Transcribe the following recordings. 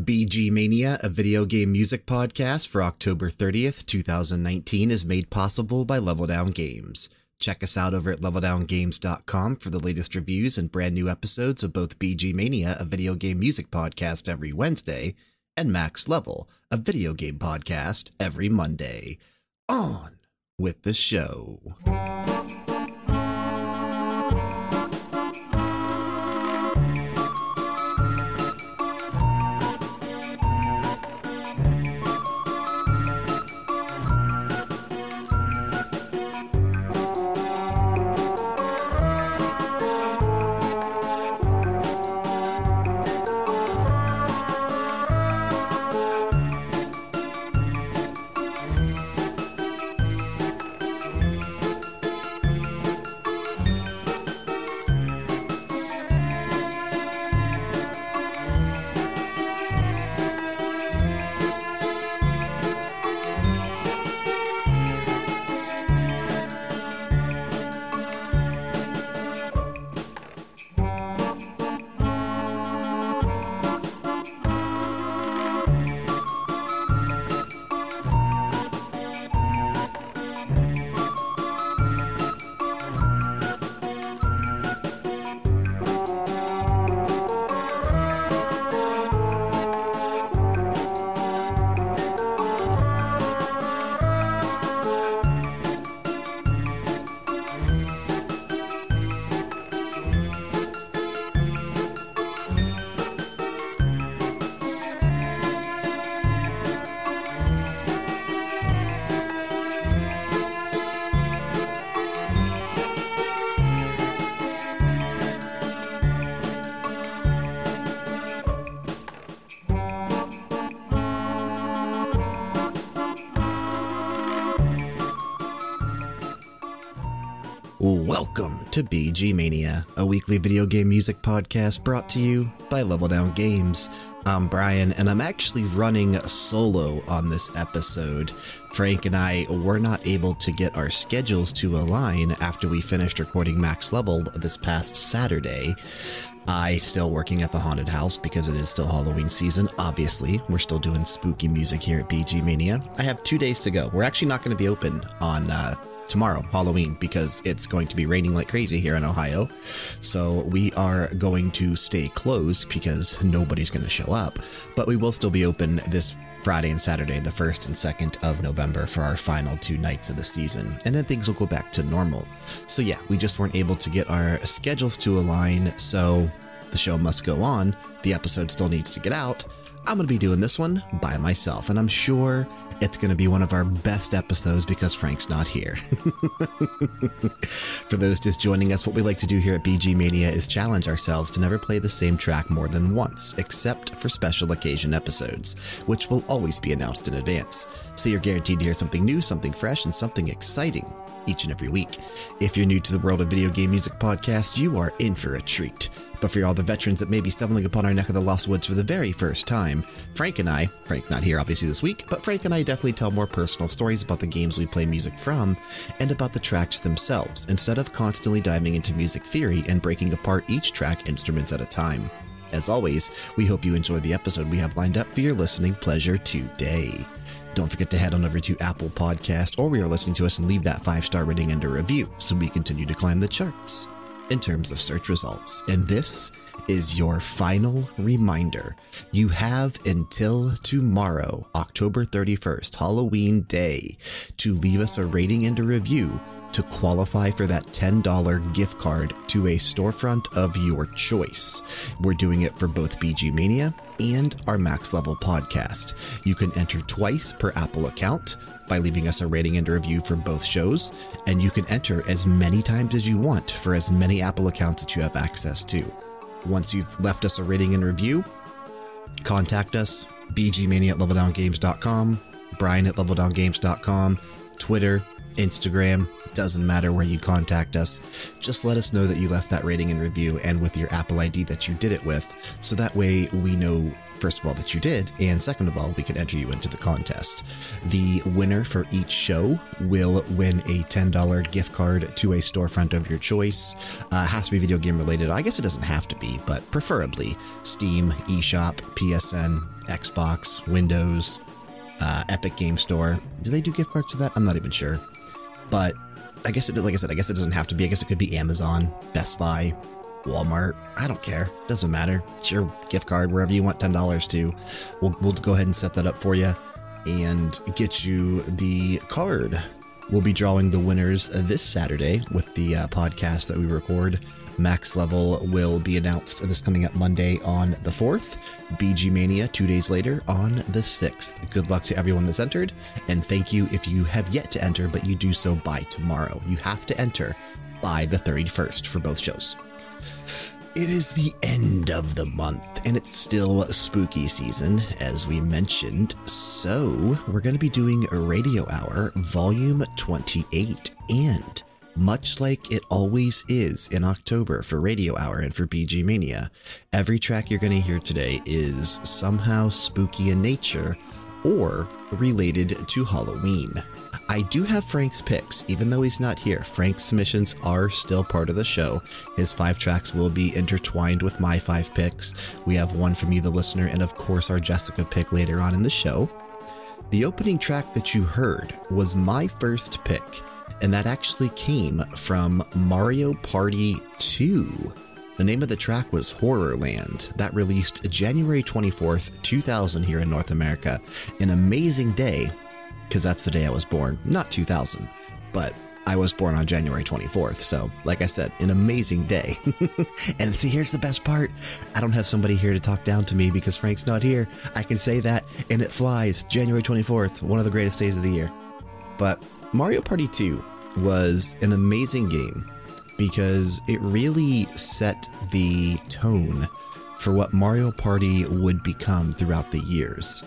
BG Mania, a video game music podcast for October 30th, 2019, is made possible by Level Down Games. Check us out over at leveldowngames.com for the latest reviews and brand new episodes of both BG Mania, a video game music podcast every Wednesday, and Max Level, a video game podcast every Monday. On with the show. Weekly video game music podcast brought to you by Level Down Games. I'm Brian, and I'm actually running solo on this episode. Frank and I were not able to get our schedules to align after we finished recording Max Level this past Saturday. I still working at the haunted house because it is still Halloween season. Obviously, we're still doing spooky music here at BG Mania. I have two days to go. We're actually not going to be open on uh, tomorrow, Halloween, because it's going to be raining like crazy here in Ohio. So we are going to stay closed because nobody's going to show up. But we will still be open this Friday and Saturday, the 1st and 2nd of November, for our final two nights of the season. And then things will go back to normal. So, yeah, we just weren't able to get our schedules to align. So the show must go on. The episode still needs to get out. I'm going to be doing this one by myself, and I'm sure it's going to be one of our best episodes because Frank's not here. For those just joining us, what we like to do here at BG Mania is challenge ourselves to never play the same track more than once, except for special occasion episodes, which will always be announced in advance. So you're guaranteed to hear something new, something fresh, and something exciting each and every week. If you're new to the world of video game music podcasts, you are in for a treat. But for all the veterans that may be stumbling upon our neck of the Lost Woods for the very first time, Frank and I, Frank's not here obviously this week, but Frank and I definitely tell more personal stories about the games we play music from and about the tracks themselves, instead of constantly diving into music theory and breaking apart each track instruments at a time. As always, we hope you enjoy the episode we have lined up for your listening pleasure today. Don't forget to head on over to Apple Podcast or where you're listening to us and leave that five star rating and a review so we continue to climb the charts in terms of search results. And this is your final reminder. You have until tomorrow, October 31st, Halloween Day, to leave us a rating and a review to qualify for that $10 gift card to a storefront of your choice. We're doing it for both BG Mania and our Max Level podcast. You can enter twice per Apple account by leaving us a rating and a review for both shows, and you can enter as many times as you want for as many Apple accounts that you have access to. Once you've left us a rating and review, contact us bgmania at leveldowngames.com, brian at leveldowngames.com, Twitter, Instagram, doesn't matter where you contact us. Just let us know that you left that rating and review and with your Apple ID that you did it with. So that way we know, first of all, that you did, and second of all, we can enter you into the contest. The winner for each show will win a $10 gift card to a storefront of your choice. Uh, has to be video game related. I guess it doesn't have to be, but preferably Steam, eShop, PSN, Xbox, Windows, uh, Epic Game Store. Do they do gift cards to that? I'm not even sure. But I guess it, like I said, I guess it doesn't have to be. I guess it could be Amazon, Best Buy, Walmart. I don't care. Doesn't matter. It's your gift card, wherever you want $10 to. We'll, we'll go ahead and set that up for you and get you the card. We'll be drawing the winners this Saturday with the uh, podcast that we record. Max level will be announced this coming up Monday on the 4th. BG Mania two days later on the 6th. Good luck to everyone that's entered, and thank you if you have yet to enter, but you do so by tomorrow. You have to enter by the 31st for both shows. It is the end of the month, and it's still spooky season, as we mentioned. So, we're going to be doing a Radio Hour Volume 28. And, much like it always is in October for Radio Hour and for BG Mania, every track you're going to hear today is somehow spooky in nature or related to Halloween. I do have Frank's picks, even though he's not here. Frank's submissions are still part of the show. His five tracks will be intertwined with my five picks. We have one from you, the listener, and of course, our Jessica pick later on in the show. The opening track that you heard was my first pick, and that actually came from Mario Party 2. The name of the track was Horrorland. That released January 24th, 2000 here in North America. An amazing day because that's the day I was born. Not 2000, but I was born on January 24th. So, like I said, an amazing day. and see, here's the best part I don't have somebody here to talk down to me because Frank's not here. I can say that, and it flies. January 24th, one of the greatest days of the year. But Mario Party 2 was an amazing game because it really set the tone for what Mario Party would become throughout the years.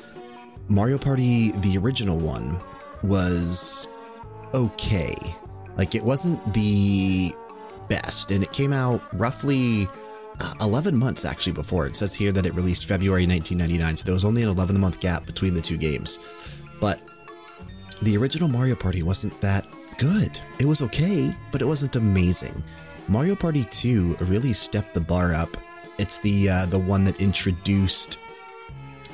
Mario Party, the original one, was okay. Like, it wasn't the best, and it came out roughly uh, 11 months actually before. It says here that it released February 1999, so there was only an 11 month gap between the two games. But the original Mario Party wasn't that good. It was okay, but it wasn't amazing. Mario Party 2 really stepped the bar up. It's the uh, the one that introduced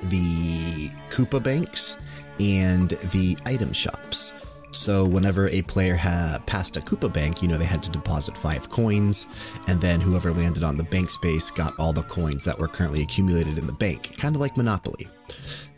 the Koopa banks and the item shops. So, whenever a player had passed a Koopa bank, you know, they had to deposit five coins, and then whoever landed on the bank space got all the coins that were currently accumulated in the bank, kind of like Monopoly.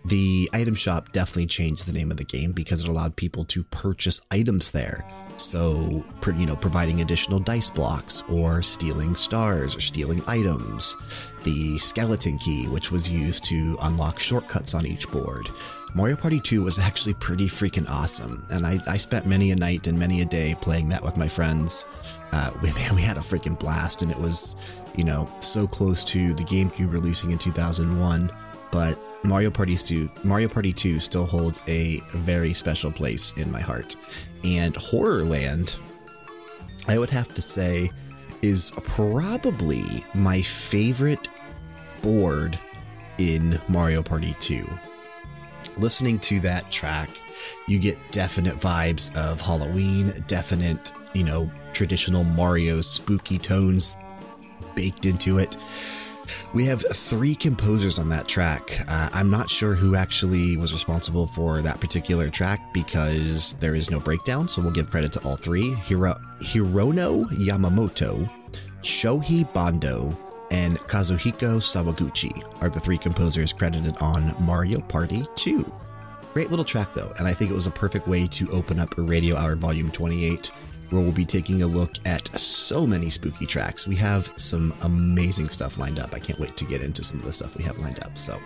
The item shop definitely changed the name of the game because it allowed people to purchase items there. So, you know, providing additional dice blocks or stealing stars or stealing items. The skeleton key, which was used to unlock shortcuts on each board. Mario Party 2 was actually pretty freaking awesome, and I, I spent many a night and many a day playing that with my friends. Uh, we, man, we had a freaking blast, and it was, you know, so close to the GameCube releasing in 2001, but Mario Party 2, Mario Party 2 still holds a very special place in my heart. And Horrorland, I would have to say, is probably my favorite board in Mario Party 2. Listening to that track, you get definite vibes of Halloween, definite, you know, traditional Mario spooky tones baked into it. We have three composers on that track. Uh, I'm not sure who actually was responsible for that particular track because there is no breakdown, so we'll give credit to all three. Hiro Hironao Yamamoto, Shohei Bando, and Kazuhiko Sawaguchi are the three composers credited on Mario Party 2. Great little track, though, and I think it was a perfect way to open up Radio Hour Volume 28 where we'll be taking a look at so many spooky tracks. We have some amazing stuff lined up. I can't wait to get into some of the stuff we have lined up. So,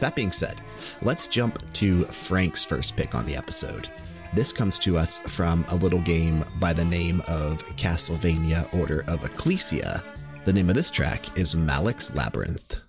that being said, let's jump to Frank's first pick on the episode. This comes to us from a little game by the name of Castlevania Order of Ecclesia. The name of this track is Malek's Labyrinth.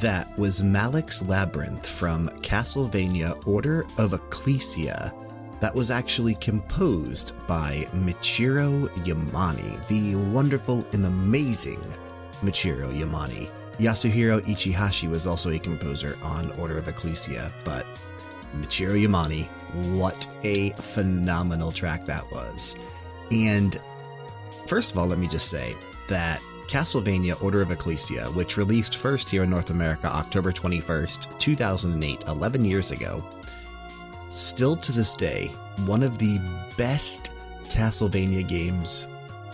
That was Malik's Labyrinth from Castlevania Order of Ecclesia. That was actually composed by Michiru Yamane, the wonderful and amazing Michiru Yamane. Yasuhiro Ichihashi was also a composer on Order of Ecclesia, but Michiru Yamane, what a phenomenal track that was. And first of all, let me just say that Castlevania Order of Ecclesia, which released first here in North America October 21st, 2008, 11 years ago, still to this day, one of the best Castlevania games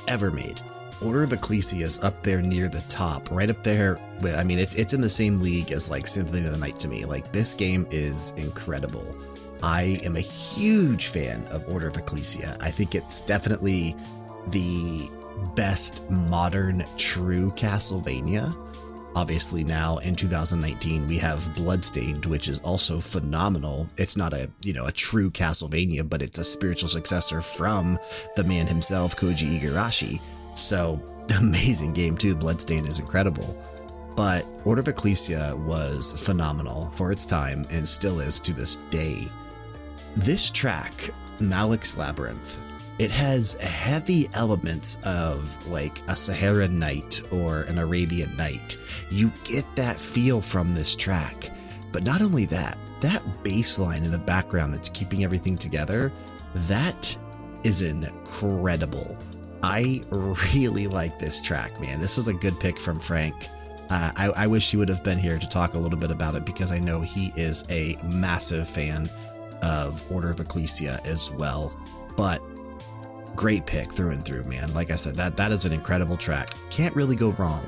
ever made. Order of Ecclesia is up there near the top, right up there. With, I mean, it's it's in the same league as like Symphony of the Night to me. Like this game is incredible. I am a huge fan of Order of Ecclesia. I think it's definitely the best modern true Castlevania. Obviously, now in 2019, we have Bloodstained, which is also phenomenal. It's not a, you know, a true Castlevania, but it's a spiritual successor from the man himself, Koji Igarashi. So, amazing game too. Bloodstained is incredible. But Order of Ecclesia was phenomenal for its time and still is to this day. This track, Malik's Labyrinth, it has heavy elements of like a Sahara night or an Arabian night. You get that feel from this track. But not only that, that bass line in the background that's keeping everything together, that is incredible. I really like this track, man. This was a good pick from Frank. Uh, I, I wish he would have been here to talk a little bit about it because I know he is a massive fan of Order of Ecclesia as well. But great pick through and through, man. Like I said, that that is an incredible track. Can't really go wrong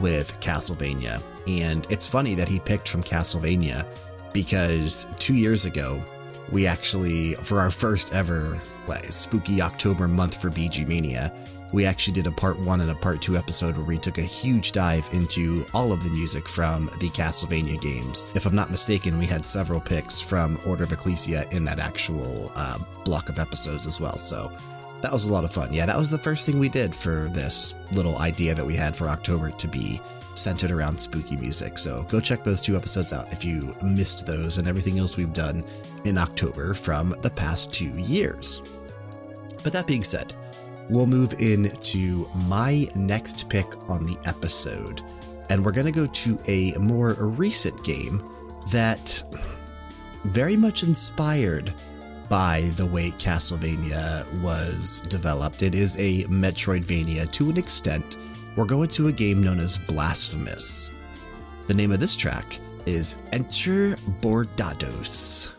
with Castlevania. And it's funny that he picked from Castlevania because two years ago, we actually, for our first ever like, spooky October month for BG Mania, we actually did a part one and a part two episode where we took a huge dive into all of the music from the Castlevania games. If I'm not mistaken, we had several picks from Order of Ecclesia in that actual uh, block of episodes as well. So that was a lot of fun. Yeah, that was the first thing we did for this little idea that we had for October to be centered around spooky music. So go check those two episodes out if you missed those and everything else we've done in October from the past two years. But that being said, we'll move into my next pick on the episode. And we're going to go to a more recent game that very much inspired by the way Castlevania was developed. It is a Metroidvania to an extent. We're going to a game known as Blasphemous. The name of this track is Enter Bordados.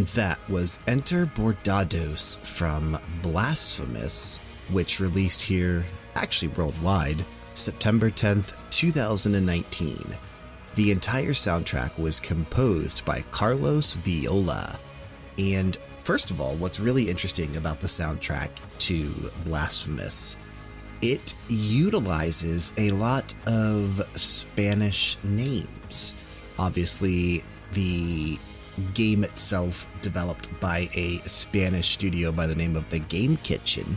And that was Enter Bordados from Blasphemous, which released here, actually worldwide, September 10th, 2019. The entire soundtrack was composed by Carlos Viola. And first of all, what's really interesting about the soundtrack to Blasphemous, it utilizes a lot of Spanish names. Obviously, the game itself developed by a Spanish studio by the name of the Game Kitchen,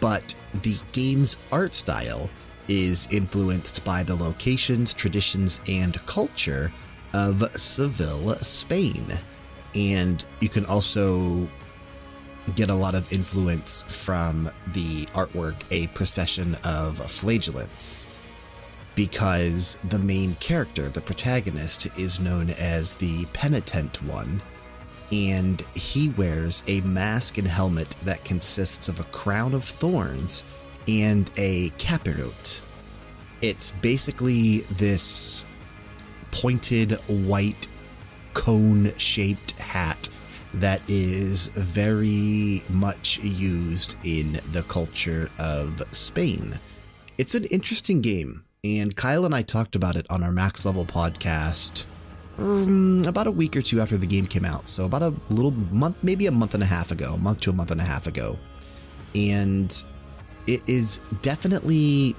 but the game's art style is influenced by the locations, traditions, and culture of Seville, Spain. And you can also get a lot of influence from the artwork, A Procession of Flagellants because the main character, the protagonist, is known as the Penitent One, and he wears a mask and helmet that consists of a crown of thorns and a capirote. It's basically this pointed white cone shaped hat that is very much used in the culture of Spain. It's an interesting game. And Kyle and I talked about it on our Max Level podcast um, about a week or two after the game came out. So, about a little month, maybe a month and a half ago, a month to a month and a half ago. And it is definitely.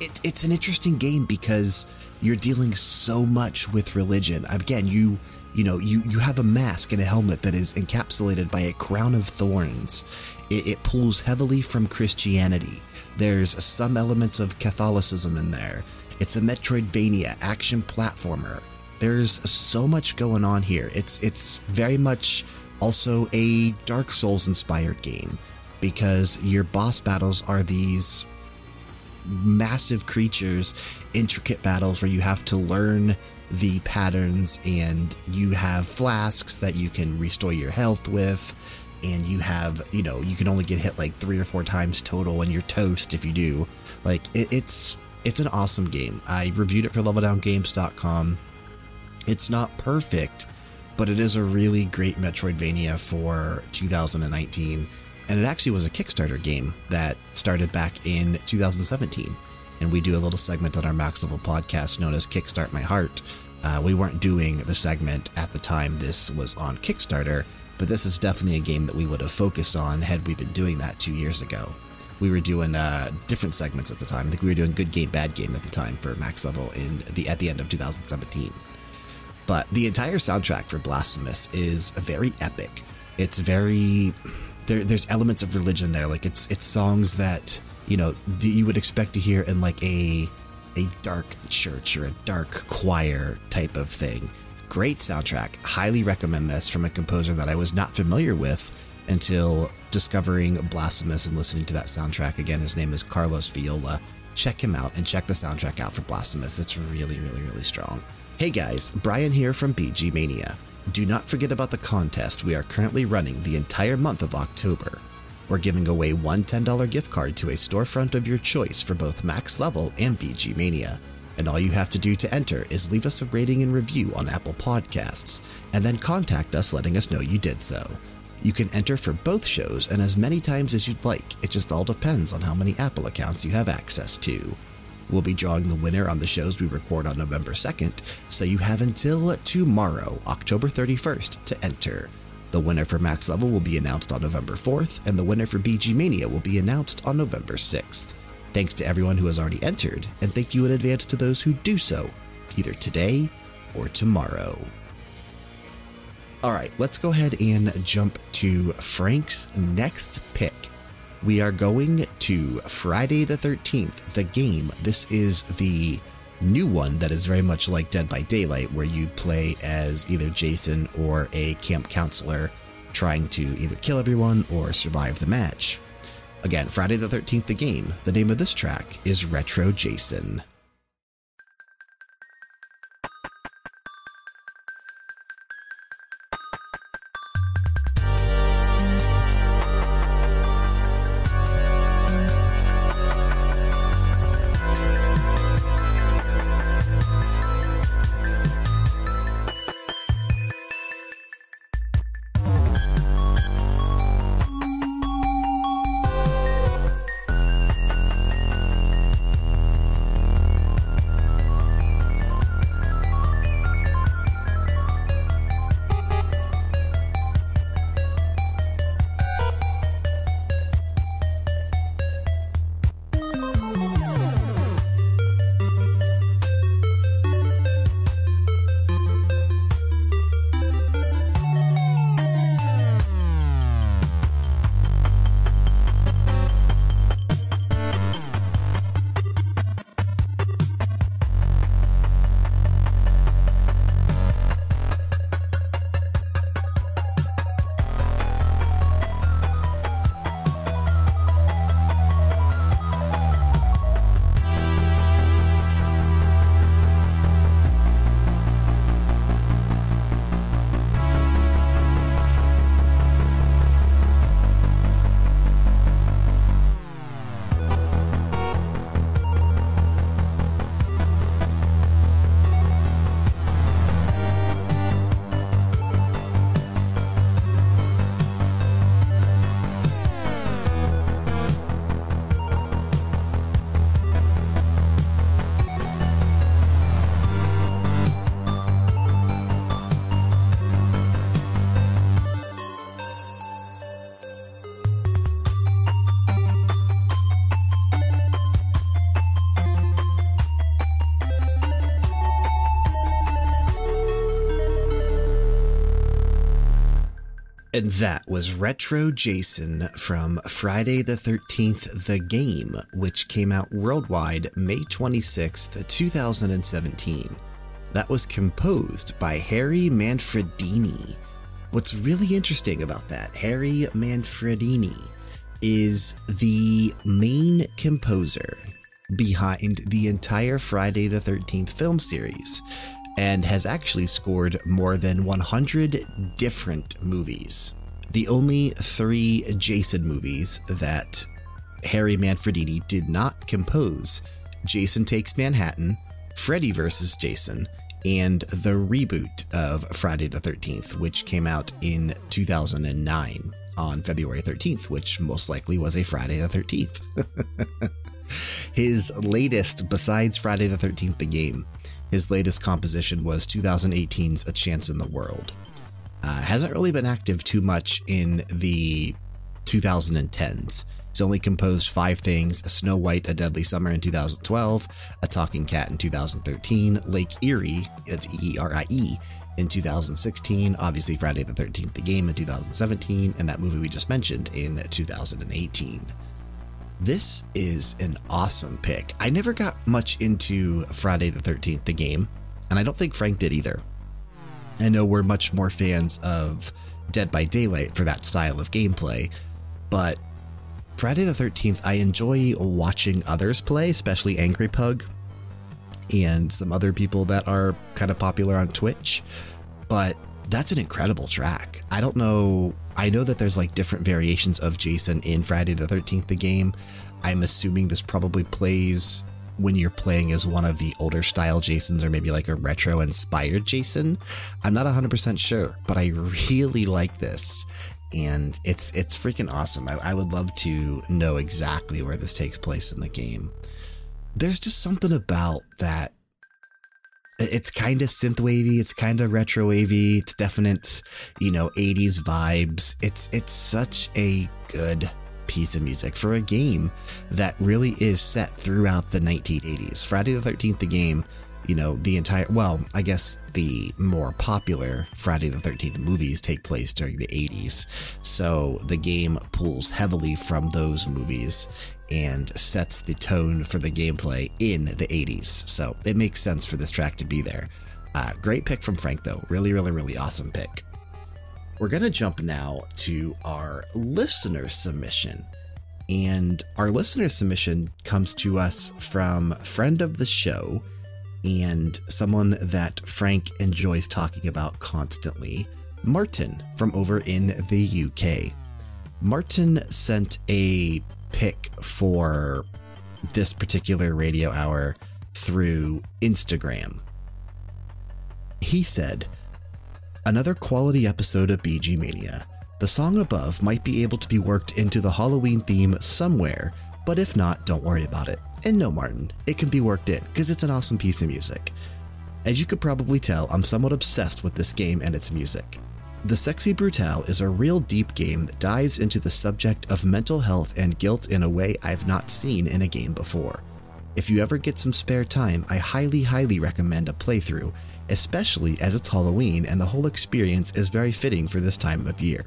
It, it's an interesting game because you're dealing so much with religion. Again, you you know you you have a mask and a helmet that is encapsulated by a crown of thorns. It, it pulls heavily from Christianity. There's some elements of Catholicism in there. It's a Metroidvania action platformer. There's so much going on here. It's it's very much also a Dark Souls inspired game because your boss battles are these massive creatures, intricate battles where you have to learn the patterns and you have flasks that you can restore your health with and you have, you know, you can only get hit like three or four times total and you're toast if you do. Like, it, it's it's an awesome game. I reviewed it for leveldowngames.com. It's not perfect, but it is a really great Metroidvania for 2019. And it actually was a Kickstarter game that started back in 2017. And we do a little segment on our Max Level podcast known as Kickstart My Heart. Uh, we weren't doing the segment at the time this was on Kickstarter, but this is definitely a game that we would have focused on had we been doing that two years ago. We were doing uh, different segments at the time. I think we were doing good game, bad game at the time for max level in the at the end of 2017. But the entire soundtrack for Blasphemous is very epic. It's very there, there's elements of religion there. Like it's it's songs that you know you would expect to hear in like a a dark church or a dark choir type of thing. Great soundtrack. Highly recommend this from a composer that I was not familiar with until discovering Blasphemous and listening to that soundtrack. Again, his name is Carlos Viola. Check him out and check the soundtrack out for Blasphemous. It's really, really, really strong. Hey guys, Brian here from BG Mania. Do not forget about the contest we are currently running the entire month of October. We're giving away one $10 gift card to a storefront of your choice for both Max Level and BG Mania and all you have to do to enter is leave us a rating and review on Apple Podcasts, and then contact us letting us know you did so. You can enter for both shows and as many times as you'd like, it just all depends on how many Apple accounts you have access to. We'll be drawing the winner on the shows we record on November 2nd, so you have until tomorrow, October 31st, to enter. The winner for Max Level will be announced on November 4th, and the winner for BG Mania will be announced on November 6th. Thanks to everyone who has already entered, and thank you in advance to those who do so, either today or tomorrow. All right, let's go ahead and jump to Frank's next pick. We are going to Friday the 13th, the game. This is the new one that is very much like Dead by Daylight, where you play as either Jason or a camp counselor trying to either kill everyone or survive the match. Again, Friday the 13th, the game. The name of this track is Retro Jason. And that was Retro Jason from Friday the 13th, The Game, which came out worldwide May 26th, 2017. That was composed by Harry Manfredini. What's really interesting about that, Harry Manfredini, is the main composer behind the entire Friday the 13th film series and has actually scored more than 100 different movies. The only three Jason movies that Harry Manfredini did not compose Jason Takes Manhattan, Freddy vs. Jason, and the reboot of Friday the 13th, which came out in 2009 on February 13th, which most likely was a Friday the 13th. His latest, besides Friday the 13th, the game, his latest composition was 2018's A Chance in the World. Uh, hasn't really been active too much in the 2010s. He's only composed five things Snow White, A Deadly Summer in 2012, A Talking Cat in 2013, Lake Erie, it's E E R I E, in 2016, obviously Friday the 13th, the game in 2017, and that movie we just mentioned in 2018. This is an awesome pick. I never got much into Friday the 13th, the game, and I don't think Frank did either. I know we're much more fans of Dead by Daylight for that style of gameplay, but Friday the 13th, I enjoy watching others play, especially Angry Pug and some other people that are kind of popular on Twitch. But that's an incredible track. I don't know I know that there's like different variations of Jason in Friday the 13th, the game. I'm assuming this probably plays when you're playing as one of the older style Jasons or maybe like a retro inspired Jason. I'm not 100% sure, but I really like this. And it's it's freaking awesome. I, I would love to know exactly where this takes place in the game. There's just something about that it's kind of synth wavy, it's kind of retro wavy, it's definite, you know, 80s vibes. It's it's such a good piece of music for a game that really is set throughout the 1980s. Friday the 13th, the game, you know, the entire, well, I guess the more popular Friday the 13th movies take place during the 80s. So the game pulls heavily from those movies and sets the tone for the gameplay in the 80s. So it makes sense for this track to be there. Uh, great pick from Frank, though. Really, really, really awesome pick. We're going to jump now to our listener submission. And our listener submission comes to us from friend of the show and someone that Frank enjoys talking about constantly, Martin from over in the UK. Martin sent a pick for this particular radio hour through Instagram. He said, Another quality episode of BG Mania. The song above might be able to be worked into the Halloween theme somewhere, but if not, don't worry about it. And no, Martin, it can be worked in because it's an awesome piece of music. As you could probably tell, I'm somewhat obsessed with this game and its music. The Sexy Brutale is a real deep game that dives into the subject of mental health and guilt in a way I've not seen in a game before. If you ever get some spare time, I highly, highly recommend a playthrough, especially as it's Halloween and the whole experience is very fitting for this time of year.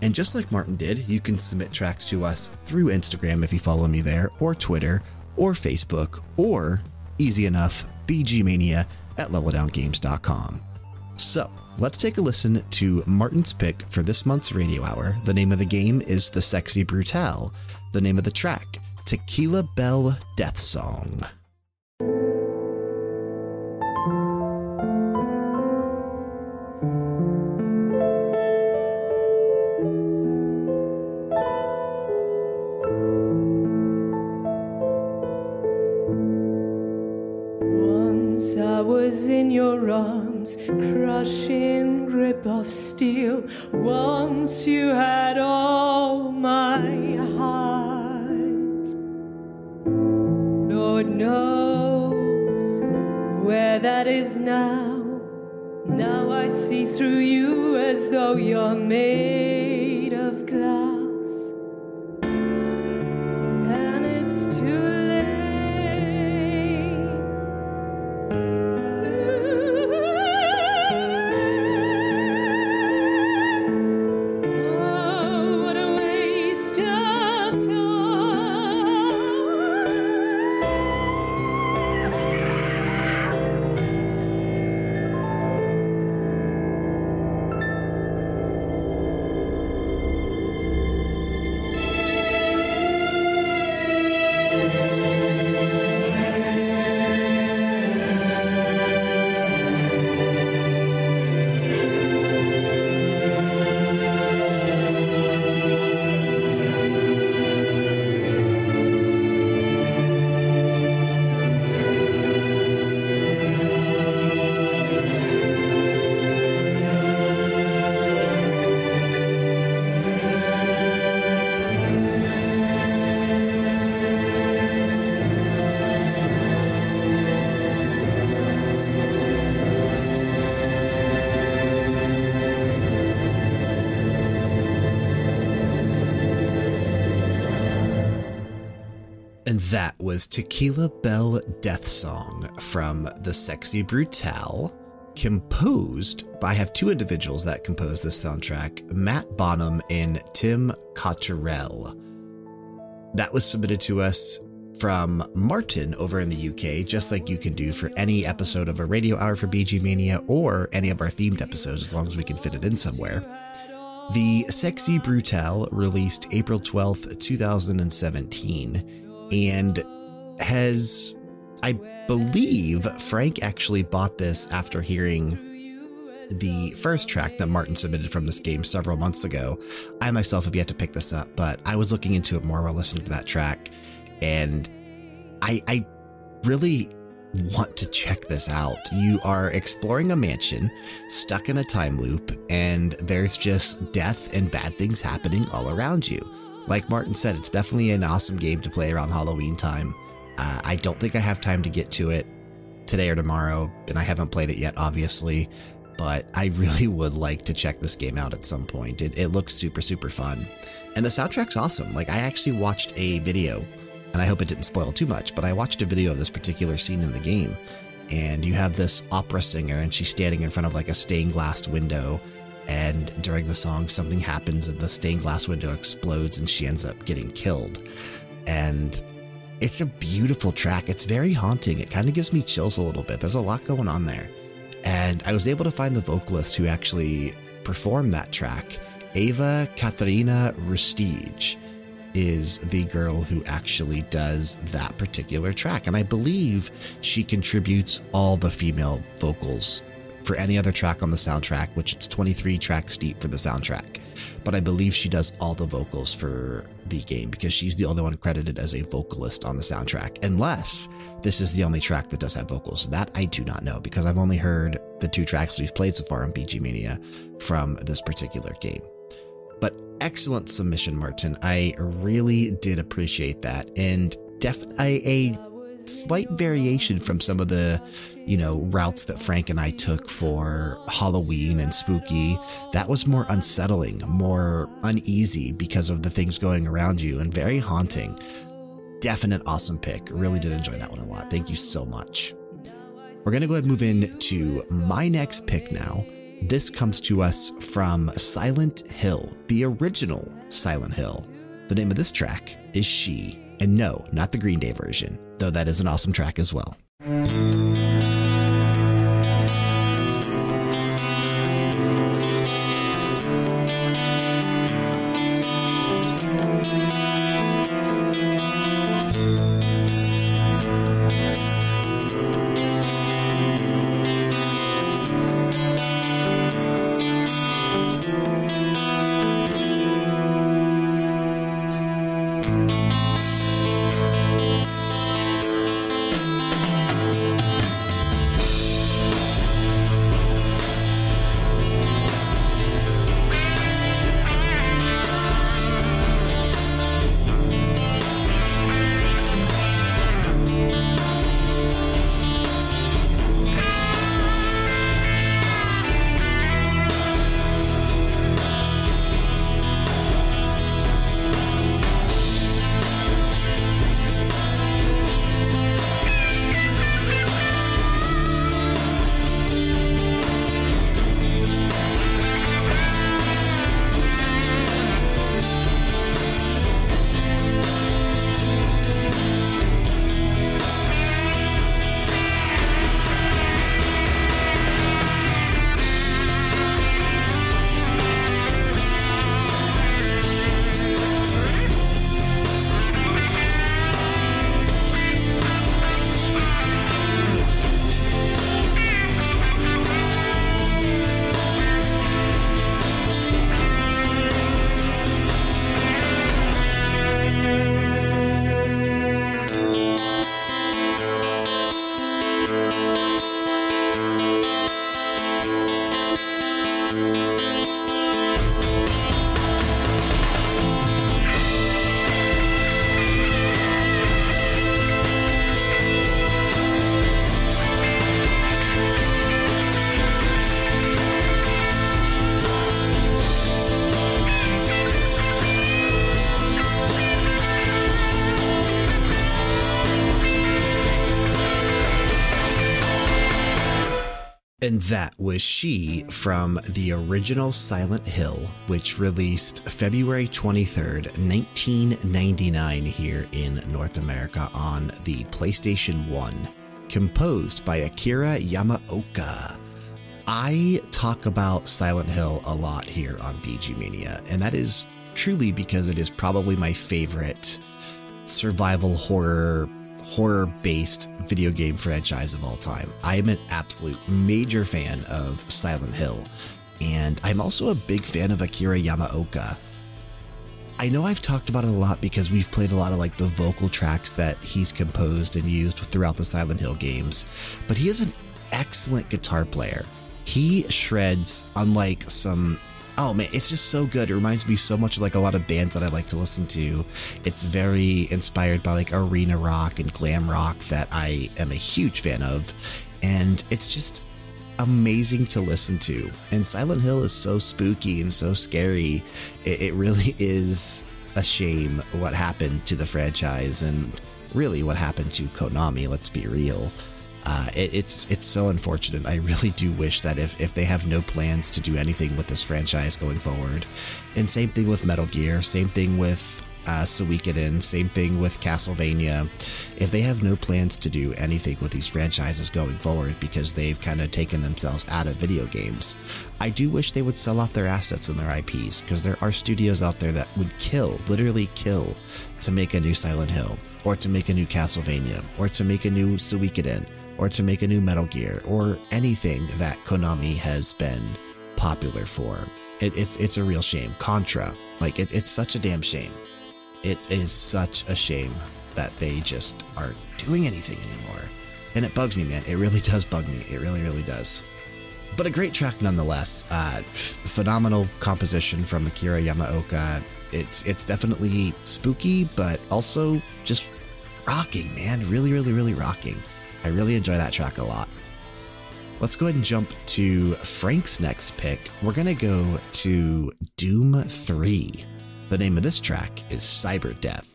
And just like Martin did, you can submit tracks to us through Instagram if you follow me there, or Twitter, or Facebook, or, easy enough, bgmania at leveldowngames.com. So, let's take a listen to Martin's pick for this month's radio hour. The name of the game is The Sexy Brutale. The name of the track, Tequila Bell Death Song. Through you as though you're And that was Tequila Bell Death Song from the Sexy Brutale, composed by I have two individuals that composed this soundtrack Matt Bonham and Tim Cotterell. That was submitted to us from Martin over in the UK, just like you can do for any episode of a radio hour for BG Mania or any of our themed episodes, as long as we can fit it in somewhere. The Sexy Brutale released April 12th, 2017, and has, I believe, Frank actually bought this after hearing the first track that Martin submitted from this game several months ago. I myself have yet to pick this up, but I was looking into it more while listening to that track and I, I really want to check this out. You are exploring a mansion stuck in a time loop, and there's just death and bad things happening all around you. Like Martin said, it's definitely an awesome game to play around Halloween time. Uh, I don't think I have time to get to it today or tomorrow, and I haven't played it yet, obviously, but I really would like to check this game out at some point. It, it looks super, super fun. And the soundtrack's awesome. Like, I actually watched a video and I hope it didn't spoil too much, but I watched a video of this particular scene in the game. And you have this opera singer, and she's standing in front of like a stained glass window. And during the song, something happens, and the stained glass window explodes, and she ends up getting killed. And it's a beautiful track. It's very haunting. It kind of gives me chills a little bit. There's a lot going on there. And I was able to find the vocalist who actually performed that track, Ava Katharina Rustige is the girl who actually does that particular track. And I believe she contributes all the female vocals for any other track on the soundtrack, which it's 23 tracks deep for the soundtrack. But I believe she does all the vocals for the game because she's the only one credited as a vocalist on the soundtrack, unless this is the only track that does have vocals. That I do not know because I've only heard the two tracks we've played so far on BG Mania from this particular game. But excellent submission, Martin. I really did appreciate that. And definitely a slight variation from some of the, you know, routes that Frank and I took for Halloween and spooky. That was more unsettling, more uneasy because of the things going around you and very haunting. Definite awesome pick. Really did enjoy that one a lot. Thank you so much. We're going to go ahead and move into my next pick now. This comes to us from Silent Hill, the original Silent Hill. The name of this track is She, and no, not the Green Day version, though that is an awesome track as well. And that was she from the original Silent Hill, which released February 23rd, 1999, here in North America on the PlayStation 1, composed by Akira Yamaoka. I talk about Silent Hill a lot here on BG Mania, and that is truly because it is probably my favorite survival horror horror based video game franchise of all time. I am an absolute major fan of Silent Hill, and I'm also a big fan of Akira Yamaoka. I know I've talked about it a lot because we've played a lot of like the vocal tracks that he's composed and used throughout the Silent Hill games, but he is an excellent guitar player. He shreds unlike some oh man, it's just so good. It reminds me so much of like a lot of bands that I like to listen to. It's very inspired by like arena rock and glam rock that I am a huge fan of. And it's just amazing to listen to. And Silent Hill is so spooky and so scary. It, it really is a shame what happened to the franchise and really what happened to Konami, let's be real. Uh, it, it's it's so unfortunate. I really do wish that if, if they have no plans to do anything with this franchise going forward, and same thing with Metal Gear, same thing with uh, Suikoden, same thing with Castlevania, if they have no plans to do anything with these franchises going forward because they've kind of taken themselves out of video games, I do wish they would sell off their assets and their IPs because there are studios out there that would kill, literally kill, to make a new Silent Hill, or to make a new Castlevania, or to make a new Suikoden or to make a new Metal Gear or anything that Konami has been popular for. It, it's it's a real shame. Contra, like it, it's such a damn shame. It is such a shame that they just aren't doing anything anymore, and it bugs me, man. It really does bug me. It really, really does. But a great track nonetheless. Uh, phenomenal composition from Akira Yamaoka. It's it's definitely spooky, but also just rocking, man. Really, really, really rocking. I really enjoy that track a lot. Let's go ahead and jump to Frank's next pick. We're going to go to Doom 3. The name of this track is Cyber Death.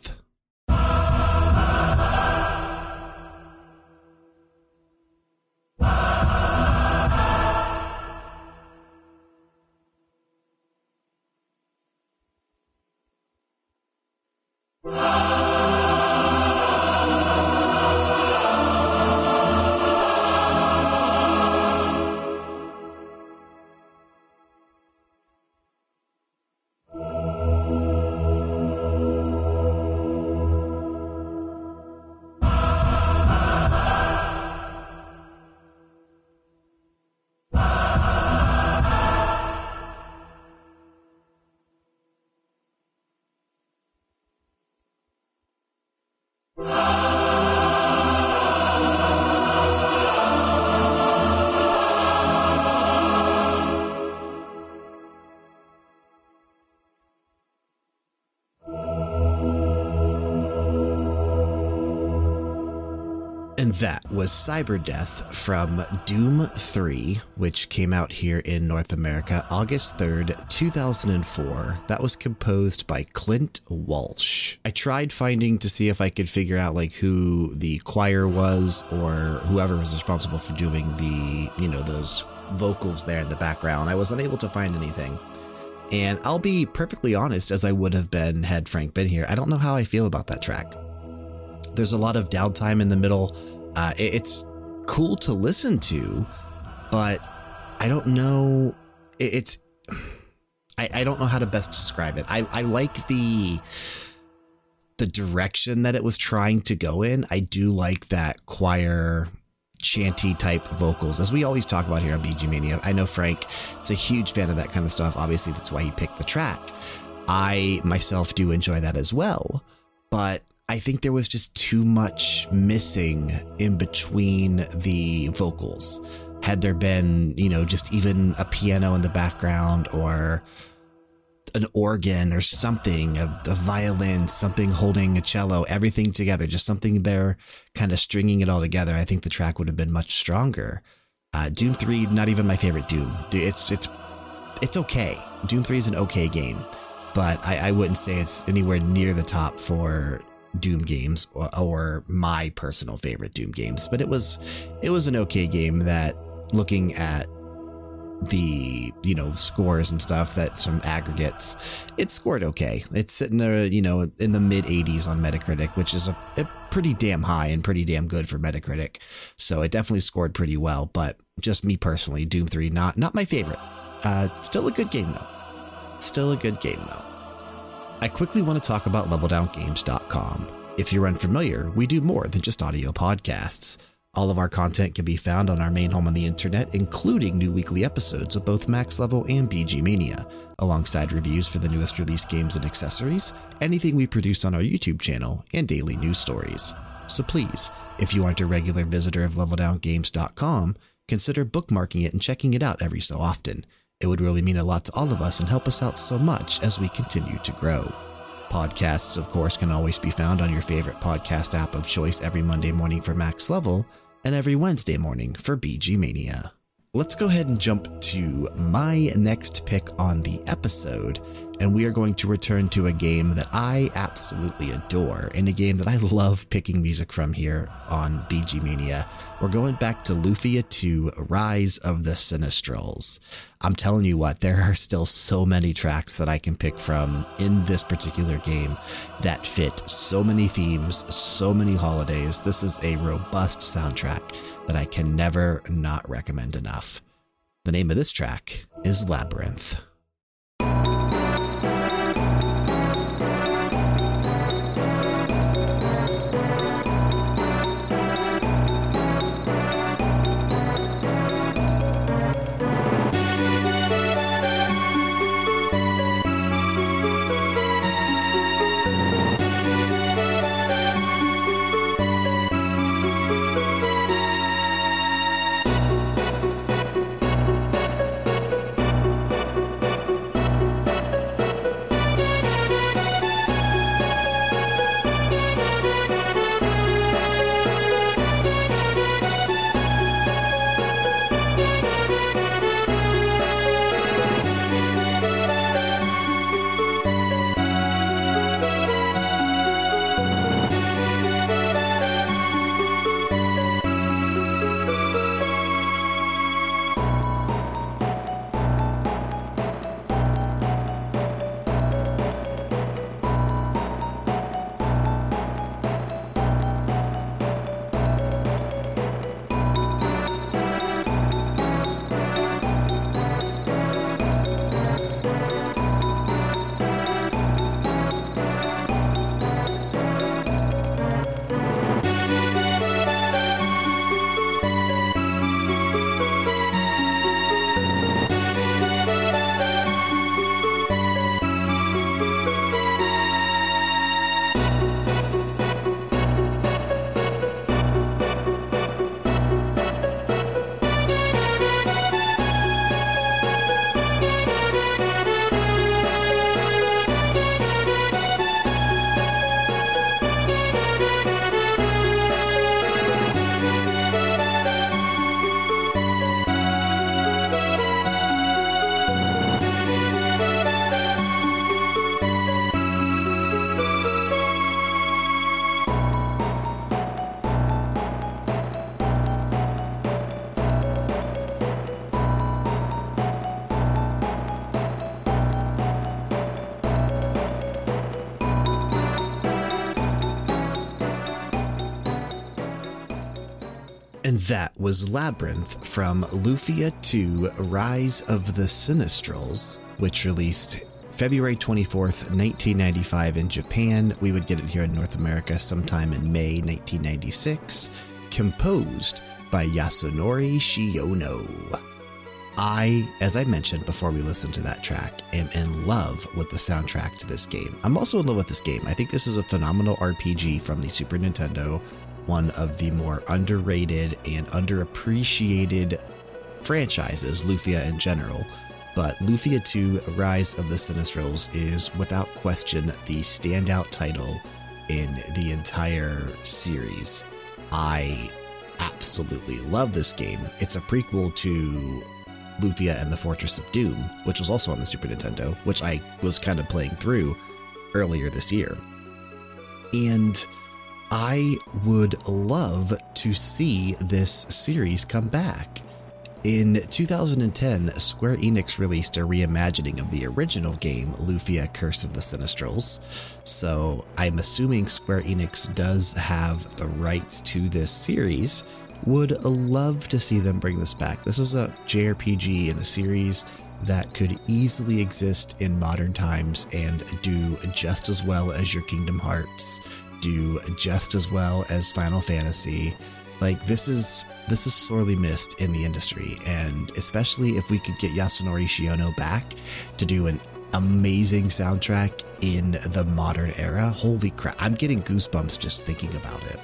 That was Cyber Death from Doom 3, which came out here in North America August 3rd, 2004. That was composed by Clint Walsh. I tried finding to see if I could figure out like who the choir was or whoever was responsible for doing the, you know, those vocals there in the background. I was unable to find anything. And I'll be perfectly honest, as I would have been had Frank been here, I don't know how I feel about that track. There's a lot of downtime in the middle uh, it, it's cool to listen to, but I don't know. It, it's I, I don't know how to best describe it. I, I like the the direction that it was trying to go in. I do like that choir chanty type vocals, as we always talk about here on BG Mania. I know Frank is a huge fan of that kind of stuff. Obviously, that's why he picked the track. I myself do enjoy that as well, but I think there was just too much missing in between the vocals. Had there been, you know, just even a piano in the background or an organ or something, a, a, violin, something holding a cello, everything together, just something there kind of stringing it all together, I think the track would have been much stronger. Uh, Doom 3, not even my favorite Doom. It's, it's, it's okay. Doom 3 is an okay game, but I, I wouldn't say it's anywhere near the top for Doom games or, or, my personal favorite Doom games, but it was it was an okay game that looking at the you know scores and stuff that some aggregates it scored okay. It's sitting there you know in the mid 80s on metacritic which is a, a, pretty damn high and pretty damn good for metacritic. So it definitely scored pretty well but just me personally doom 3 not not my favorite. Uh still a good game though. Still a good game though i quickly want to talk about leveldowngames.com if you're unfamiliar we do more than just audio podcasts all of our content can be found on our main home on the internet, including new weekly episodes of both Max Level and BG Mania, alongside reviews for the newest released games and accessories, anything we produce on our YouTube channel, and daily news stories. So please, if you aren't a regular visitor of LevelDownGames.com, consider bookmarking it and checking it out every so often. It would really mean a lot to all of us and help us out so much as we continue to grow. Podcasts, of course, can always be found on your favorite podcast app of choice every Monday morning for Max Level and every Wednesday morning for BG Mania. Let's go ahead and jump to my next pick on the episode, and we are going to return to a game that I absolutely adore, and a game that I love picking music from here on BG Mania. We're going back to Lufia 2 Rise of the Sinistrals. I'm telling you what, there are still so many tracks that I can pick from in this particular game that fit so many themes, so many holidays. This is a robust soundtrack that I can never not recommend enough. The name of this track is Labyrinth. That was Labyrinth from Lufia 2 Rise of the Sinistrals, which released February 24th, 1995 in Japan. We would get it here in North America sometime in May 1996. Composed by Yasunori Shiono. I, as I mentioned before we listened to that track, am in love with the soundtrack to this game. I'm also in love with this game. I think this is a phenomenal RPG from the Super Nintendo one of the more underrated and underappreciated franchises, Lufia in general. But Lufia 2 Rise of the Sinistrals is without question the standout title in the entire series. I absolutely love this game. It's a prequel to Lufia and the Fortress of Doom, which was also on the Super Nintendo, which I was kind of playing through earlier this year. And I would love to see this series come back. In 2010, Square Enix released a reimagining of the original game, Lufia Curse of the Sinistrals. So I'm assuming Square Enix does have the rights to this series. Would love to see them bring this back. This is a JRPG in a series that could easily exist in modern times and do just as well as your Kingdom Hearts, do just as well as Final Fantasy. Like this is this is sorely missed in the industry, and especially if we could get Yasunori Shiono back to do an amazing soundtrack in the modern era. Holy crap, I'm getting goosebumps just thinking about it.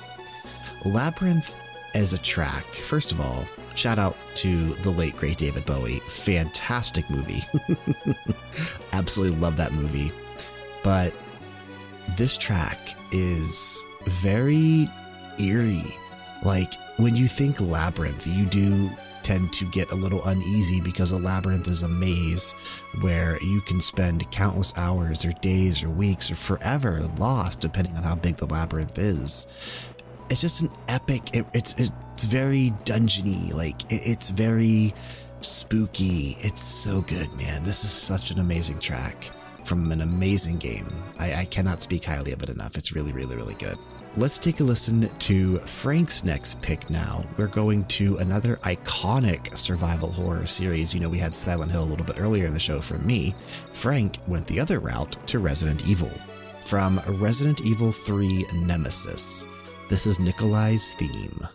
Labyrinth as a track, first of all, shout out to the late great David Bowie. Fantastic movie. Absolutely love that movie. But this track is very eerie. Like when you think labyrinth, you do tend to get a little uneasy because a labyrinth is a maze where you can spend countless hours or days or weeks or forever lost depending on how big the labyrinth is. It's just an epic, it, it's, it's very dungeony, like it, it's very spooky. It's so good, man. This is such an amazing track from an amazing game. I, I cannot speak highly of it enough. It's really, really, really good. Let's take a listen to Frank's next pick now. We're going to another iconic survival horror series. You know, we had Silent Hill a little bit earlier in the show from me. Frank went the other route to Resident Evil. From Resident Evil 3 Nemesis, this is Nikolai's theme.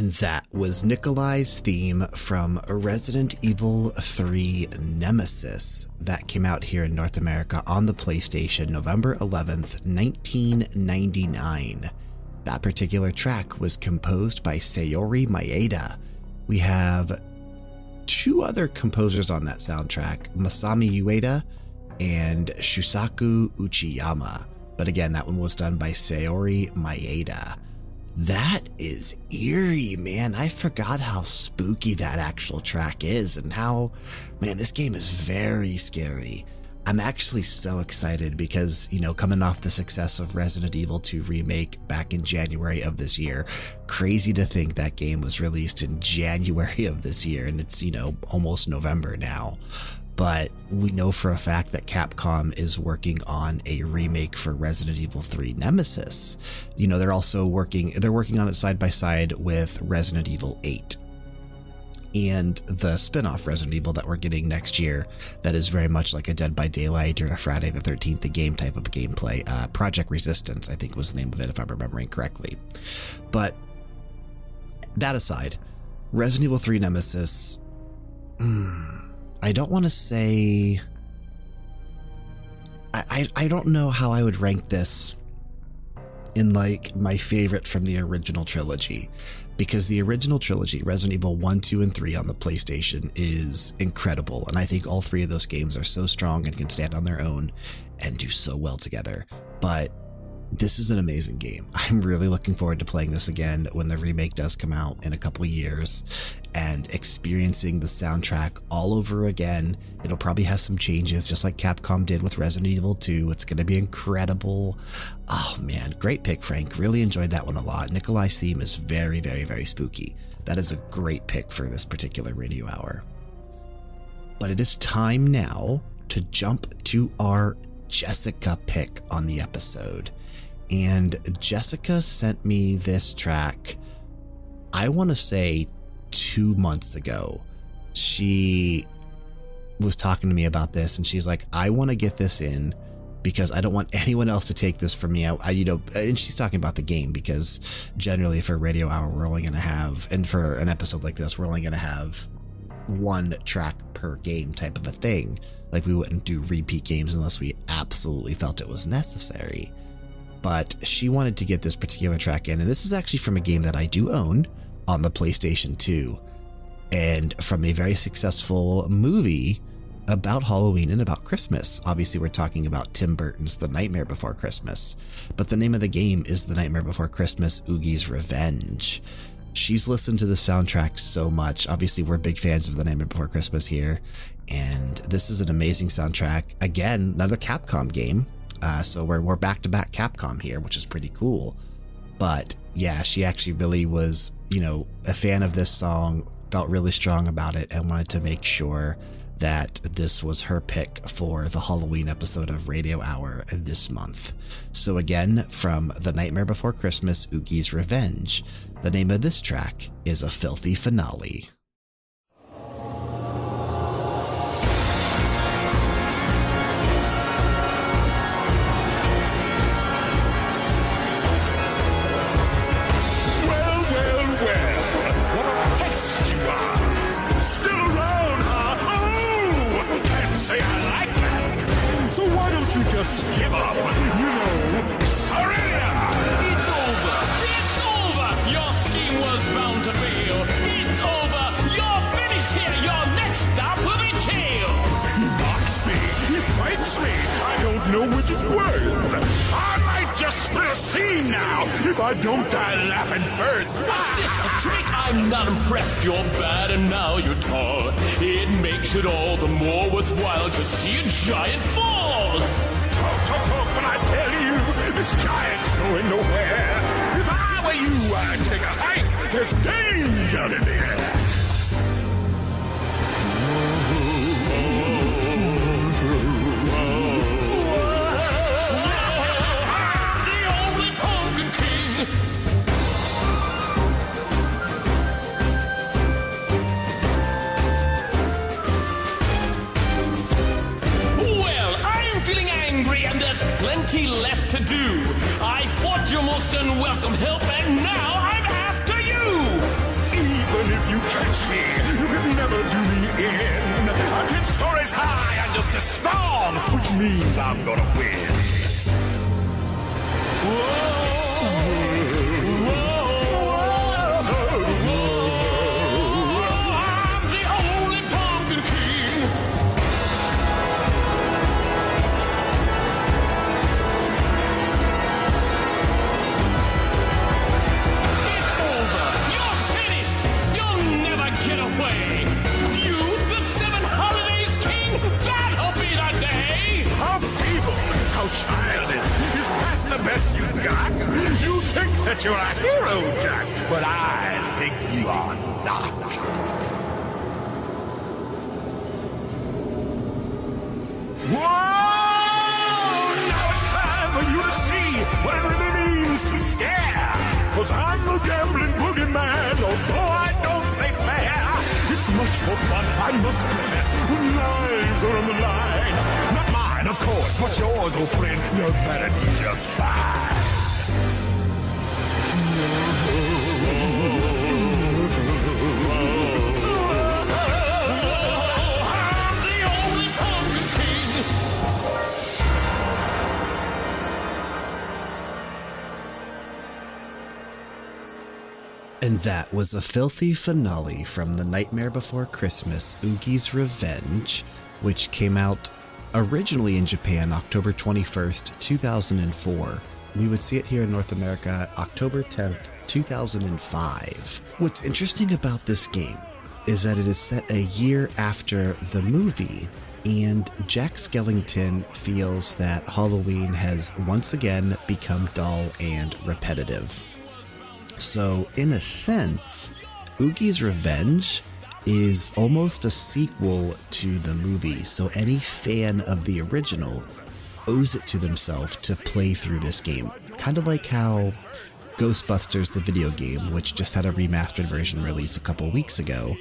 And that was Nikolai's theme from Resident Evil 3 Nemesis that came out here in North America on the PlayStation November 11th, 1999. That particular track was composed by Saori Maeda. We have two other composers on that soundtrack Masami Ueda and Shusaku Uchiyama. But again, that one was done by Saori Maeda. That is eerie, man. I forgot how spooky that actual track is and how, man, this game is very scary. I'm actually so excited because, you know, coming off the success of Resident Evil 2 Remake back in January of this year, crazy to think that game was released in January of this year and it's, you know, almost November now but we know for a fact that Capcom is working on a remake for Resident Evil 3 Nemesis. You know, they're also working they're working on it side by side with Resident Evil 8 and the spin-off Resident Evil that we're getting next year that is very much like a Dead by Daylight or a Friday the 13th the game type of gameplay. Uh, Project Resistance, I think was the name of it if I'm remembering correctly. But that aside, Resident Evil 3 Nemesis hmm, I don't want to say. I, I, I don't know how I would rank this in like my favorite from the original trilogy because the original trilogy, Resident Evil 1, 2, and 3 on the PlayStation, is incredible. And I think all three of those games are so strong and can stand on their own and do so well together. But this is an amazing game. I'm really looking forward to playing this again when the remake does come out in a couple years and experiencing the soundtrack all over again. It'll probably have some changes, just like Capcom did with Resident Evil 2. It's going to be incredible. Oh man, great pick, Frank. Really enjoyed that one a lot. Nikolai's theme is very, very, very spooky. That is a great pick for this particular radio hour. But it is time now to jump to our Jessica pick on the episode. And Jessica sent me this track, I want to say two months ago. She was talking to me about this and she's like, I want to get this in because I don't want anyone else to take this from me. I, I, you know, and she's talking about the game because generally for radio hour, we're only going to have, and for an episode like this, we're only going to have one track per game type of a thing. Like we wouldn't do repeat games unless we absolutely felt it was necessary but she wanted to get this particular track in. And this is actually from a game that I do own on the PlayStation 2 and from a very successful movie about Halloween and about Christmas. Obviously, we're talking about Tim Burton's The Nightmare Before Christmas, but the name of the game is The Nightmare Before Christmas Oogie's Revenge. She's listened to the soundtrack so much. Obviously, we're big fans of The Nightmare Before Christmas here, and this is an amazing soundtrack. Again, another Capcom game uh, so we're, we're back to back Capcom here, which is pretty cool. But yeah, she actually really was, you know, a fan of this song, felt really strong about it, and wanted to make sure that this was her pick for the Halloween episode of Radio Hour this month. So, again, from The Nightmare Before Christmas, Oogie's Revenge, the name of this track is A Filthy Finale. Just give up. You know, surrender! It's over! It's over! Your scheme was bound to fail. It's over! You're finished here! Your next stop will be jail! He mocks me. He fights me. I don't know which is worse. I might just spill a scene now if I don't die laughing first. What's ah! this, a trick? I'm not impressed. You're bad and now you're tall. It makes it all the more worthwhile to see a giant fall but I tell you, this giant's going nowhere. If I were you, I'd take a hike. There's danger in the plenty left to do. I fought your most unwelcome help, and now I'm after you! Even if you catch me, you can never do me in. I'm ten stories high and just a storm, which means I'm gonna win. Whoa! That was a filthy finale from The Nightmare Before Christmas, Oogie's Revenge, which came out originally in Japan October 21st, 2004. We would see it here in North America October 10th, 2005. What's interesting about this game is that it is set a year after the movie, and Jack Skellington feels that Halloween has once again become dull and repetitive. So, in a sense, Oogie's Revenge is almost a sequel to the movie. So, any fan of the original owes it to themselves to play through this game. Kind of like how Ghostbusters, the video game, which just had a remastered version release a couple weeks ago,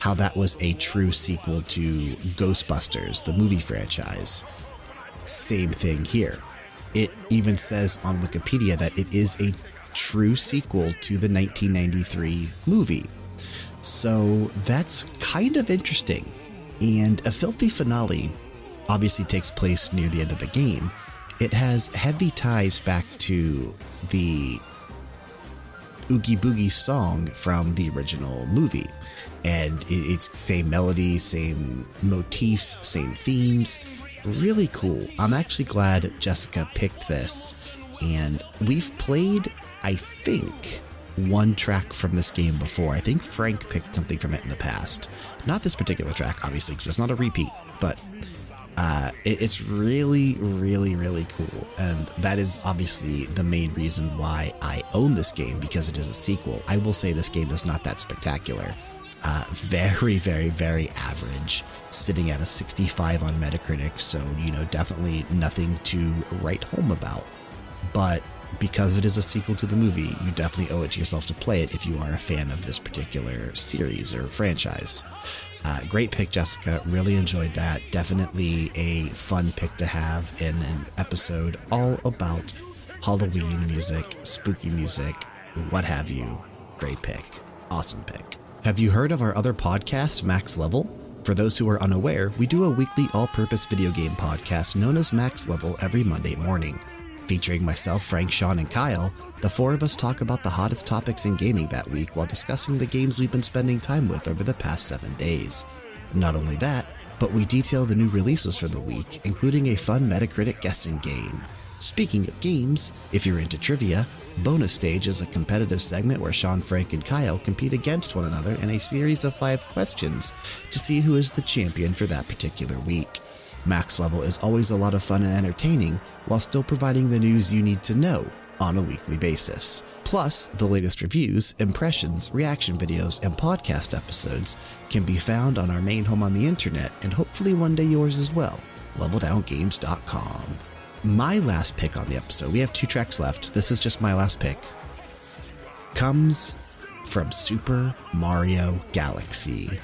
how that was a true sequel to Ghostbusters, the movie franchise. Same thing here. It even says on Wikipedia that it is a true sequel to the 1993 movie. So that's kind of interesting. And a filthy finale obviously takes place near the end of the game. It has heavy ties back to the Oogie Boogie song from the original movie. And it's same melody, same motifs, same themes. Really cool. I'm actually glad Jessica picked this. And we've played I think, one track from this game before. I think Frank picked something from it in the past. Not this particular track, obviously, because it's not a repeat, but uh, it, it's really, really, really cool. And that is obviously the main reason why I own this game, because it is a sequel. I will say this game is not that spectacular. Uh, very, very, very average, sitting at a 65 on Metacritic, so, you know, definitely nothing to write home about. But because it is a sequel to the movie, you definitely owe it to yourself to play it if you are a fan of this particular series or franchise. Uh, great pick, Jessica. Really enjoyed that. Definitely a fun pick to have in an episode all about Halloween music, spooky music, what have you. Great pick. Awesome pick. Have you heard of our other podcast, Max Level? For those who are unaware, we do a weekly all purpose video game podcast known as Max Level every Monday morning. Featuring myself, Frank, Sean, and Kyle, the four of us talk about the hottest topics in gaming that week while discussing the games we've been spending time with over the past seven days. Not only that, but we detail the new releases for the week, including a fun Metacritic guessing game. Speaking of games, if you're into trivia, Bonus Stage is a competitive segment where Sean, Frank, and Kyle compete against one another in a series of five questions to see who is the champion for that particular week. Max Level is always a lot of fun and entertaining while still providing the news you need to know on a weekly basis. Plus, the latest reviews, impressions, reaction videos, and podcast episodes can be found on our main home on the internet and hopefully one day yours as well, leveldowngames.com. My last pick on the episode, we have two tracks left. This is just my last pick, comes from Super Mario Galaxy.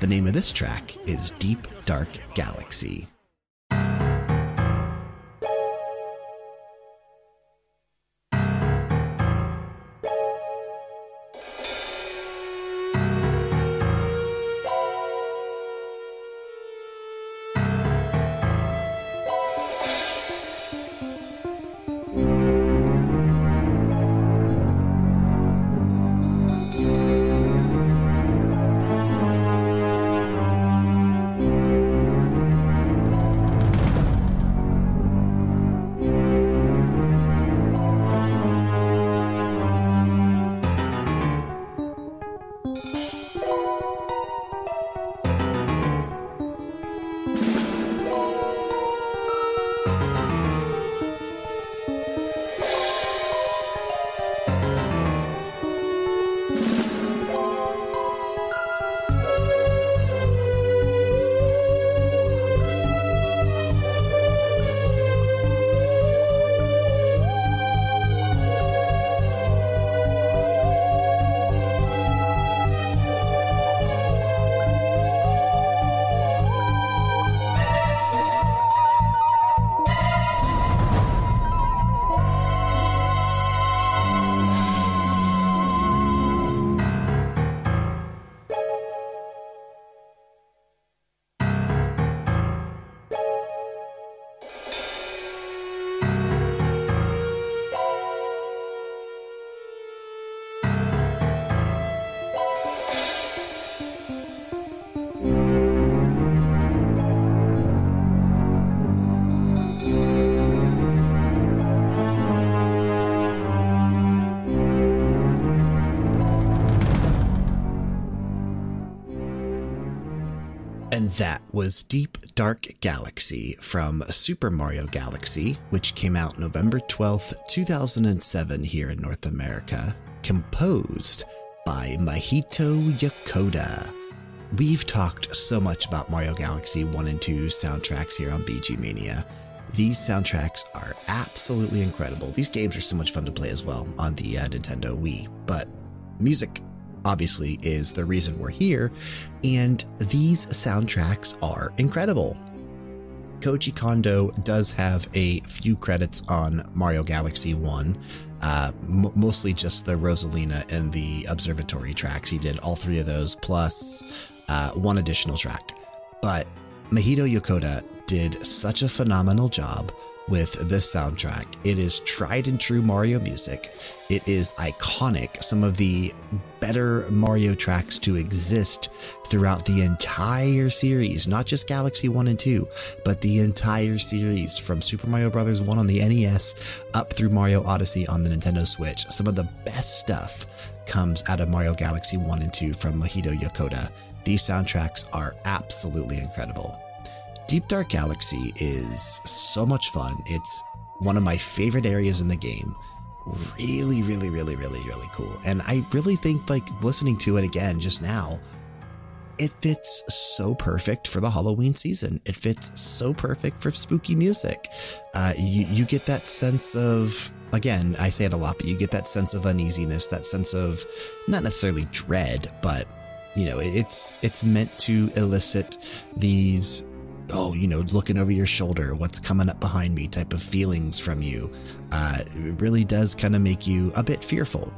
The name of this track is Deep Dark Galaxy. Was Deep Dark Galaxy from Super Mario Galaxy, which came out November 12th, 2007, here in North America, composed by Mahito Yokota. We've talked so much about Mario Galaxy 1 and 2 soundtracks here on BG Mania. These soundtracks are absolutely incredible. These games are so much fun to play as well on the uh, Nintendo Wii, but music obviously is the reason we're here, and these soundtracks are incredible. Koji Kondo does have a few credits on Mario Galaxy 1, uh, mostly just the Rosalina and the Observatory tracks. He did all three of those, plus uh, one additional track. But Mahito Yokota did such a phenomenal job with this soundtrack. It is tried and true Mario music. It is iconic, some of the better Mario tracks to exist throughout the entire series, not just Galaxy 1 and 2, but the entire series from Super Mario Bros. 1 on the NES up through Mario Odyssey on the Nintendo Switch. Some of the best stuff comes out of Mario Galaxy 1 and 2 from Mahito Yokota. These soundtracks are absolutely incredible. Deep Dark Galaxy is so much fun. It's one of my favorite areas in the game. Really, really, really, really, really cool. And I really think, like, listening to it again just now, it fits so perfect for the Halloween season. It fits so perfect for spooky music. Uh, you, you get that sense of, again, I say it a lot, but you get that sense of uneasiness, that sense of not necessarily dread, but you know, it's it's meant to elicit these oh, you know, looking over your shoulder, what's coming up behind me type of feelings from you. Uh, it really does kind of make you a bit fearful.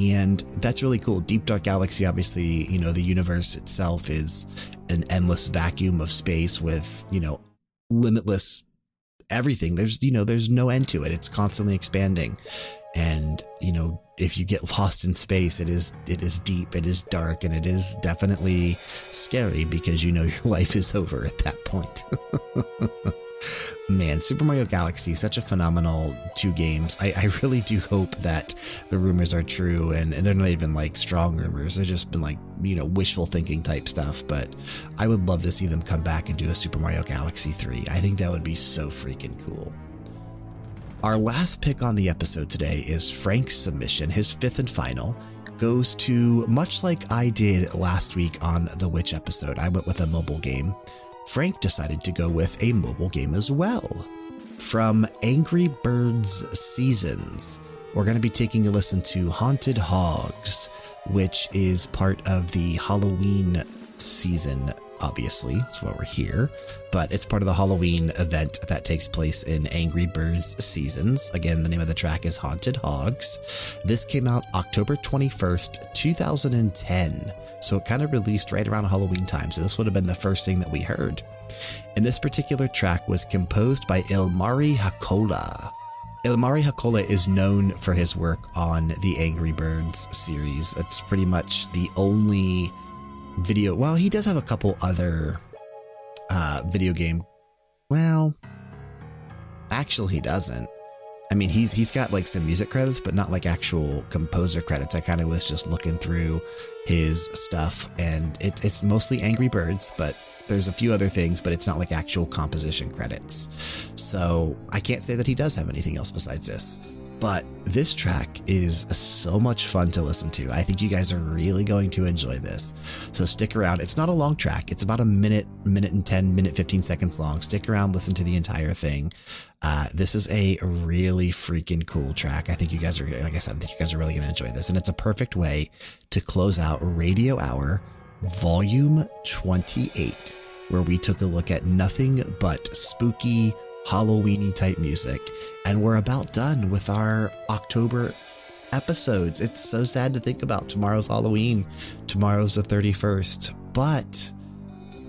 And that's really cool. Deep Dark Galaxy, obviously, you know, the universe itself is an endless vacuum of space with, you know, limitless everything. There's, you know, there's no end to it. It's constantly expanding. And, you know, if you get lost in space, it is it is deep, it is dark, and it is definitely scary because you know your life is over at that point. Man, Super Mario Galaxy, such a phenomenal two games. I, I really do hope that the rumors are true and, and they're not even like strong rumors. They've just been like, you know, wishful thinking type stuff. But I would love to see them come back and do a Super Mario Galaxy 3. I think that would be so freaking cool. Our last pick on the episode today is Frank's submission, his fifth and final. Goes to much like I did last week on the Witch episode. I went with a mobile game. Frank decided to go with a mobile game as well. From Angry Birds Seasons, we're going to be taking a listen to Haunted Hogs, which is part of the Halloween season obviously. That's why we're here. But it's part of the Halloween event that takes place in Angry Birds Seasons. Again, the name of the track is Haunted Hogs. This came out October 21st, 2010. So it kind of released right around Halloween time. So this would have been the first thing that we heard. And this particular track was composed by Ilmari Hakala. Ilmari Hakala is known for his work on the Angry Birds series. That's pretty much the only video. Well, he does have a couple other uh, video game. Well, actually, he doesn't. I mean, he's he's got like some music credits, but not like actual composer credits. I kind of was just looking through his stuff, and it's it's mostly Angry Birds, but there's a few other things, but it's not like actual composition credits. So I can't say that he does have anything else besides this. But this track is so much fun to listen to. I think you guys are really going to enjoy this. So stick around. It's not a long track. It's about a minute, minute and 10, minute 15 seconds long. Stick around, listen to the entire thing. Uh, this is a really freaking cool track. I think you guys are, like I said, I think you guys are really going to enjoy this. And it's a perfect way to close out Radio Hour Volume 28, where we took a look at nothing but spooky, Halloweeny type music. And we're about done with our October episodes. It's so sad to think about. Tomorrow's Halloween, tomorrow's the 31st, but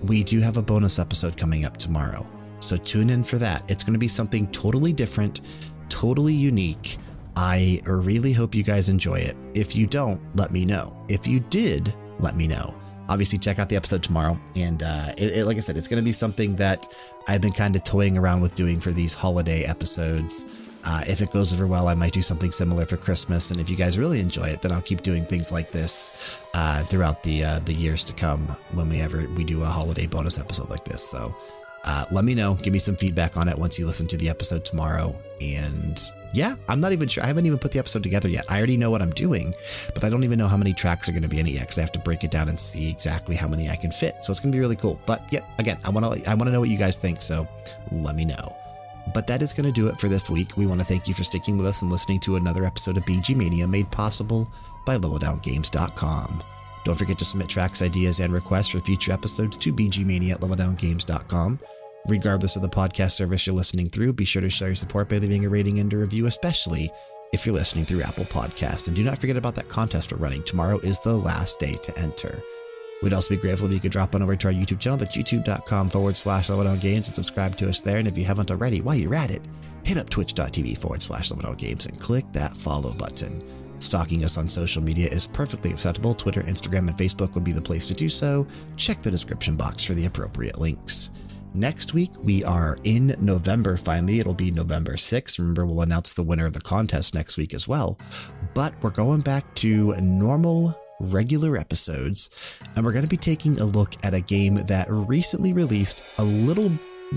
we do have a bonus episode coming up tomorrow. So tune in for that. It's going to be something totally different, totally unique. I really hope you guys enjoy it. If you don't, let me know. If you did, let me know obviously check out the episode tomorrow. And uh, it, it, like I said, it's going to be something that I've been kind of toying around with doing for these holiday episodes. Uh, if it goes over well, I might do something similar for Christmas. And if you guys really enjoy it, then I'll keep doing things like this uh, throughout the uh, the years to come when we ever we do a holiday bonus episode like this. So uh, let me know. Give me some feedback on it once you listen to the episode tomorrow. And yeah, I'm not even sure. I haven't even put the episode together yet. I already know what I'm doing, but I don't even know how many tracks are going to be in it yet because I have to break it down and see exactly how many I can fit. So it's going to be really cool. But yeah, again, I want to I want to know what you guys think. So let me know. But that is going to do it for this week. We want to thank you for sticking with us and listening to another episode of BG Mania made possible by leveldowngames.com. Don't forget to submit tracks, ideas, and requests for future episodes to bgmania at leveldowngames.com. Regardless of the podcast service you're listening through, be sure to show your support by leaving a rating and a review, especially if you're listening through Apple Podcasts. And do not forget about that contest we're running. Tomorrow is the last day to enter. We'd also be grateful if you could drop on over to our YouTube channel. That's youtube.com forward slash Games and subscribe to us there. And if you haven't already, while you're at it, hit up twitch.tv forward slash Games and click that follow button. Stalking us on social media is perfectly acceptable. Twitter, Instagram, and Facebook would be the place to do so. Check the description box for the appropriate links. Next week, we are in November finally. It'll be November 6th. Remember, we'll announce the winner of the contest next week as well. But we're going back to normal, regular episodes, and we're going to be taking a look at a game that recently released a little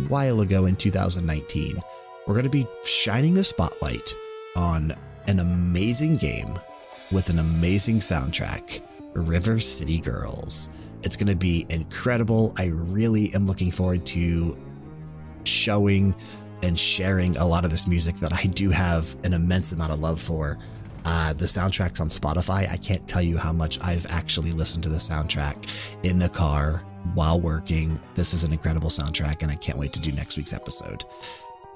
while ago in 2019. We're going to be shining the spotlight on an amazing game with an amazing soundtrack River City Girls. It's going to be incredible. I really am looking forward to showing and sharing a lot of this music that I do have an immense amount of love for. Uh, the soundtrack's on Spotify. I can't tell you how much I've actually listened to the soundtrack in the car while working. This is an incredible soundtrack, and I can't wait to do next week's episode.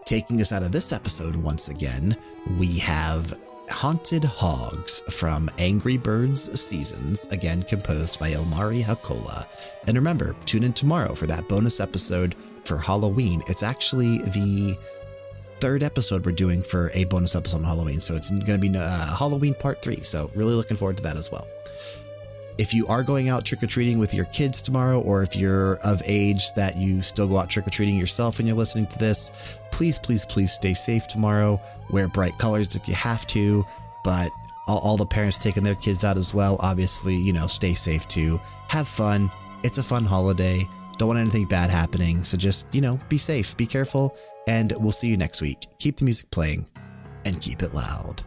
Taking us out of this episode once again, we have Haunted Hogs from Angry Birds Seasons, again composed by Ilmari Hakala. And remember, tune in tomorrow for that bonus episode for Halloween. It's actually the third episode we're doing for a bonus episode on Halloween. So it's going to be uh, Halloween part three. So really looking forward to that as well. If you are going out trick or treating with your kids tomorrow, or if you're of age that you still go out trick or treating yourself and you're listening to this, please, please, please stay safe tomorrow. Wear bright colors if you have to, but all, all the parents taking their kids out as well, obviously, you know, stay safe too. Have fun. It's a fun holiday. Don't want anything bad happening. So just, you know, be safe, be careful, and we'll see you next week. Keep the music playing and keep it loud.